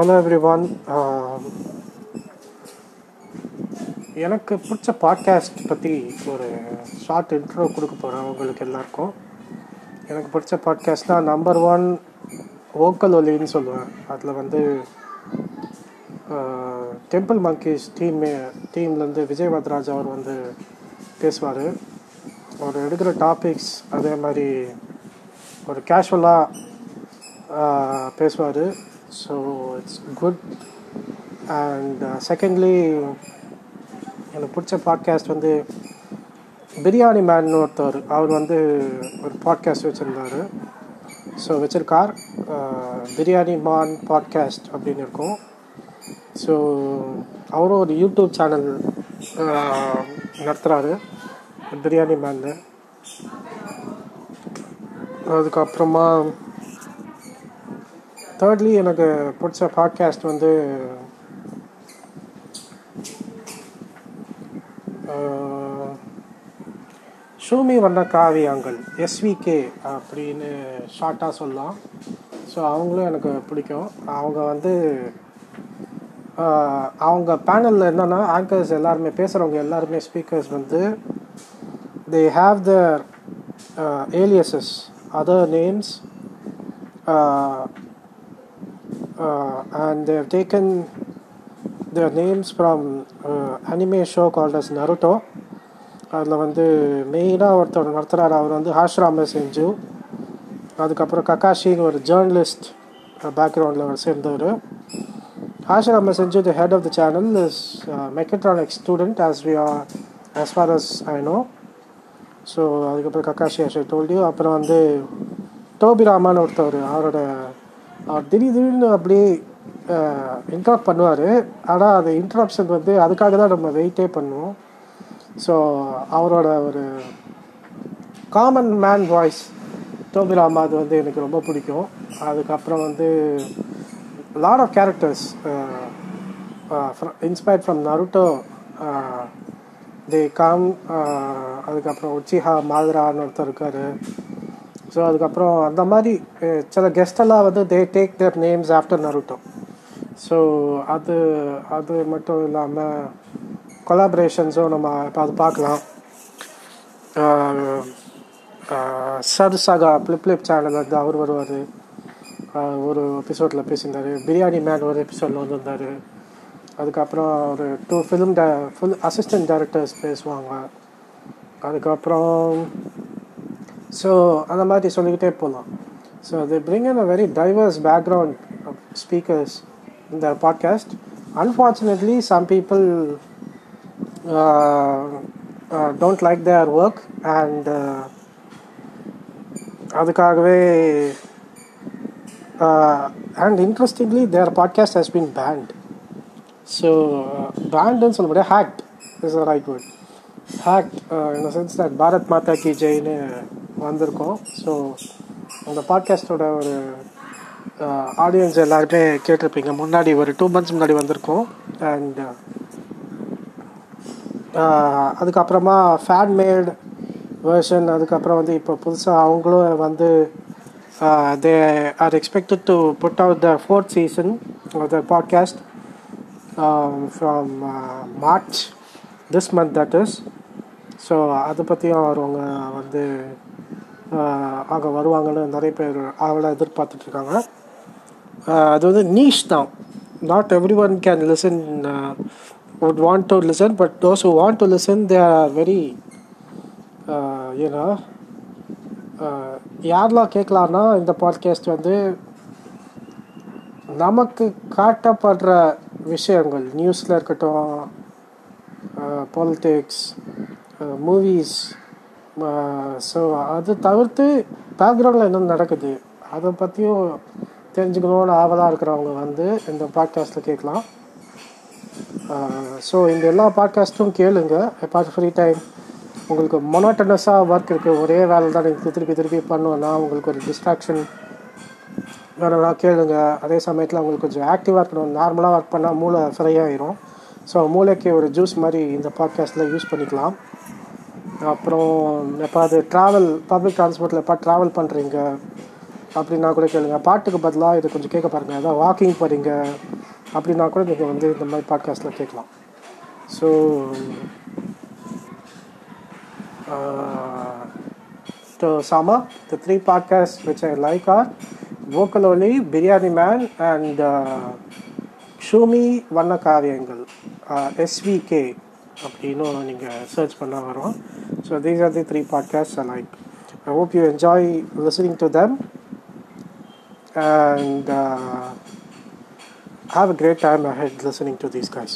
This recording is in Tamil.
ஹலோ எவ்ரி ஒன் எனக்கு பிடிச்ச பாட்காஸ்ட் பற்றி ஒரு ஷார்ட் இன்ட்ரோ கொடுக்க போகிறேன் உங்களுக்கு எல்லாருக்கும். எனக்கு பிடிச்ச பாட்காஸ்ட்னால் நம்பர் ஒன் ஓக்கல் ஒலின்னு சொல்லுவேன். அதில் வந்து டெம்பிள் மங்கீஸ் டீம்மே டீம்லேருந்து விஜய் வத்ராஜ் அவர் வந்து பேசுவார். அவர் எடுக்கிற டாபிக்ஸ் அதே மாதிரி ஒரு கேஷுவலாக பேசுவார் so it's good and secondly எனக்கு பிடிச்ச பாட்காஸ்ட் வந்து பிரியாணி மேன் ஒருத்தர் அவர் வந்து ஒரு பாட்காஸ்ட் வச்சுருந்தார். ஸோ வச்சுருக்கார். பிரியாணி uh, மான் பாட்காஸ்ட் அப்படின்னு இருக்கும். ஸோ அவரும் ஒரு யூடியூப் சேனல் நடத்துகிறாரு பிரியாணி மேன் அதுக்கப்புறமா தேர்ட்லி எனக்கு பிடிச்ச பாட்காஸ்ட் வந்து ஷூமி வண்ண காவியாங்கள் எஸ்விகே அப்படின்னு ஷார்ட்டாக சொல்லலாம். ஸோ அவங்களும் எனக்கு பிடிக்கும். அவங்க வந்து அவங்க பேனலில் என்னென்னா ஆங்கர்ஸ் எல்லாருமே பேசுகிறவங்க எல்லாருமே ஸ்பீக்கர்ஸ் வந்து they have the aliases other names uh, and they have taken their names from uh, anime show called as Naruto. அதில் வந்து மெயினாக ஒருத்தர் நடத்துகிறார் அவர் வந்து ஹாஷ்ராம செஞ்சு அதுக்கப்புறம் கக்காஷின்னு ஒரு ஜேர்னலிஸ்ட் uh, பேக்ரவுண்டில் அவர் சேர்ந்தவர். Hashirama Senju the head of the channel is mechatronic student as we are as far as I know so அதுக்கப்புறம் கக்காஷி ஆஷை டோல்டியூ அப்புறம் வந்து டோபி ராமான்னு ஒருத்தவர் அவரோட அவர் திடீர் திடீர்னு அப்படியே இன்ட்ராப்ட் பண்ணுவார். ஆனால் அந்த இன்ட்ராப்ஷன் வந்து அதுக்காக தான் நம்ம வெயிட்டே பண்ணுவோம் ஸோ அவரோட ஒரு காமன் மேன் வாய்ஸ் டோபிராமா அது வந்து எனக்கு ரொம்ப பிடிக்கும். அதுக்கப்புறம் வந்து lot of characters inspired from Naruto they come அதுக்கப்புறம் உச்சிஹா மாதிரான்னு ஒருத்தர் இருக்கார். ஸோ அதுக்கப்புறம் அந்த மாதிரி சில கெஸ்டெல்லாம் வந்து they take their names after Naruto so அது அது மட்டும் இல்லாமல் கொலாபரேஷன்ஸும் நம்ம இப்போ அது பார்க்கலாம். சர் சகா பிளிப் சேனல் வந்து அவர் வருவார். ஒரு எபிசோடில் பேசியிருந்தார். பிரியாணி மேன் ஒரு எபிசோடில் வந்திருந்தார். அதுக்கப்புறம் ஒரு two film the full assistant directors பேசுவாங்க. அதுக்கப்புறம் ஸோ அந்த மாதிரி சொல்லிக்கிட்டே போகலாம் so they bring in a very diverse background speakers இந்த podcast unfortunately some people don't like their work and அதுக்காகவே and interestingly their podcast has been banned so பேண்டுன்னு சொல்ல முடியாது hacked is a right word hacked in the sense that Bharat Mata கி ஜெயின்னு வந்திருக்கோம். ஸோ அந்த பாட்காஸ்டோட ஒரு ஆடியன்ஸ் எல்லாருமே கேட்டிருப்பீங்க. முன்னாடி ஒரு டூ மந்த்ஸ் முன்னாடி வந்திருக்கோம். அண்ட் அதுக்கப்புறமா ஃபேன் மேட் வேர்ஷன் அதுக்கப்புறம் வந்து இப்போ புதுசாக அவங்களும் வந்து they are expected to put out the fourth season the podcast from March this month that is so அதை பற்றியும் அவங்க வந்து அங்கே வருவாங்கன்னு நிறைய பேர் அவளை எதிர்பார்த்துட்ருக்காங்க. அது வந்து நீஷ் தான். Not every one can listen would want to listen but those who want to listen they are very ஏன்னா யாரெல்லாம் கேட்கலான்னா இந்த பாட்காஸ்ட் வந்து நமக்கு காட்டப்படுற விஷயங்கள் நியூஸில் இருக்கட்டும் politics Uh, movies so uh, அது தவிர்த்து பேக்ரவுண்டில் என்ன நடக்குது? அதை பற்றியும் தெரிஞ்சுக்கணும்னு ஆவலாக இருக்கிறவங்க வந்து இந்த பாட்காஸ்ட்டில் கேட்கலாம். Uh, ஸோ இந்த எல்லா பாட்காஸ்ட்டும் கேளுங்க. எப்பாச்சும் ஃப்ரீ டைம் உங்களுக்கு மொனோட்டனஸாக ஒர்க் இருக்குது ஒரே வேலை தான் நீங்கள் திருப்பி திருப்பி பண்ணுவோன்னா உங்களுக்கு ஒரு டிஸ்ட்ராக்ஷன் வேணும்னா கேளுங்க. அதே சமயத்தில் உங்களுக்கு கொஞ்சம் ஆக்டிவாக இருக்கணும். நார்மலாக ஒர்க் பண்ணால் மூளை ஃப்ரையாகிடும் ஸோ மூளைக்கு ஒரு ஜூஸ் மாதிரி இந்த பாட்காஸ்ட்டில் யூஸ் பண்ணிக்கலாம். அப்புறம் எப்போ அது ட்ராவல் பப்ளிக் ட்ரான்ஸ்போர்ட்டில் எப்போ ட்ராவல் பண்ணுறீங்க அப்படின்னா கூட கேளுங்க. பாட்டுக்கு பதிலாக இதை கொஞ்சம் கேட்க பாருங்கள் ஏதாவது வாக்கிங் போகிறீங்க அப்படின்னா கூட நீங்கள் வந்து இந்த மாதிரி பாட்காஸ்ட்டில் கேட்கலாம் so to sum up, the three podcasts which I like are Vocaloli, Biryani Man, and uh, Shumi வண்ண காவியங்கள் எஸ்விகே அப்படின்னு நீங்கள் சர்ச் பண்ணால் வரும். So these are the three podcast I like I hope you enjoy listening to them and uh, have a great time ahead listening to these guys.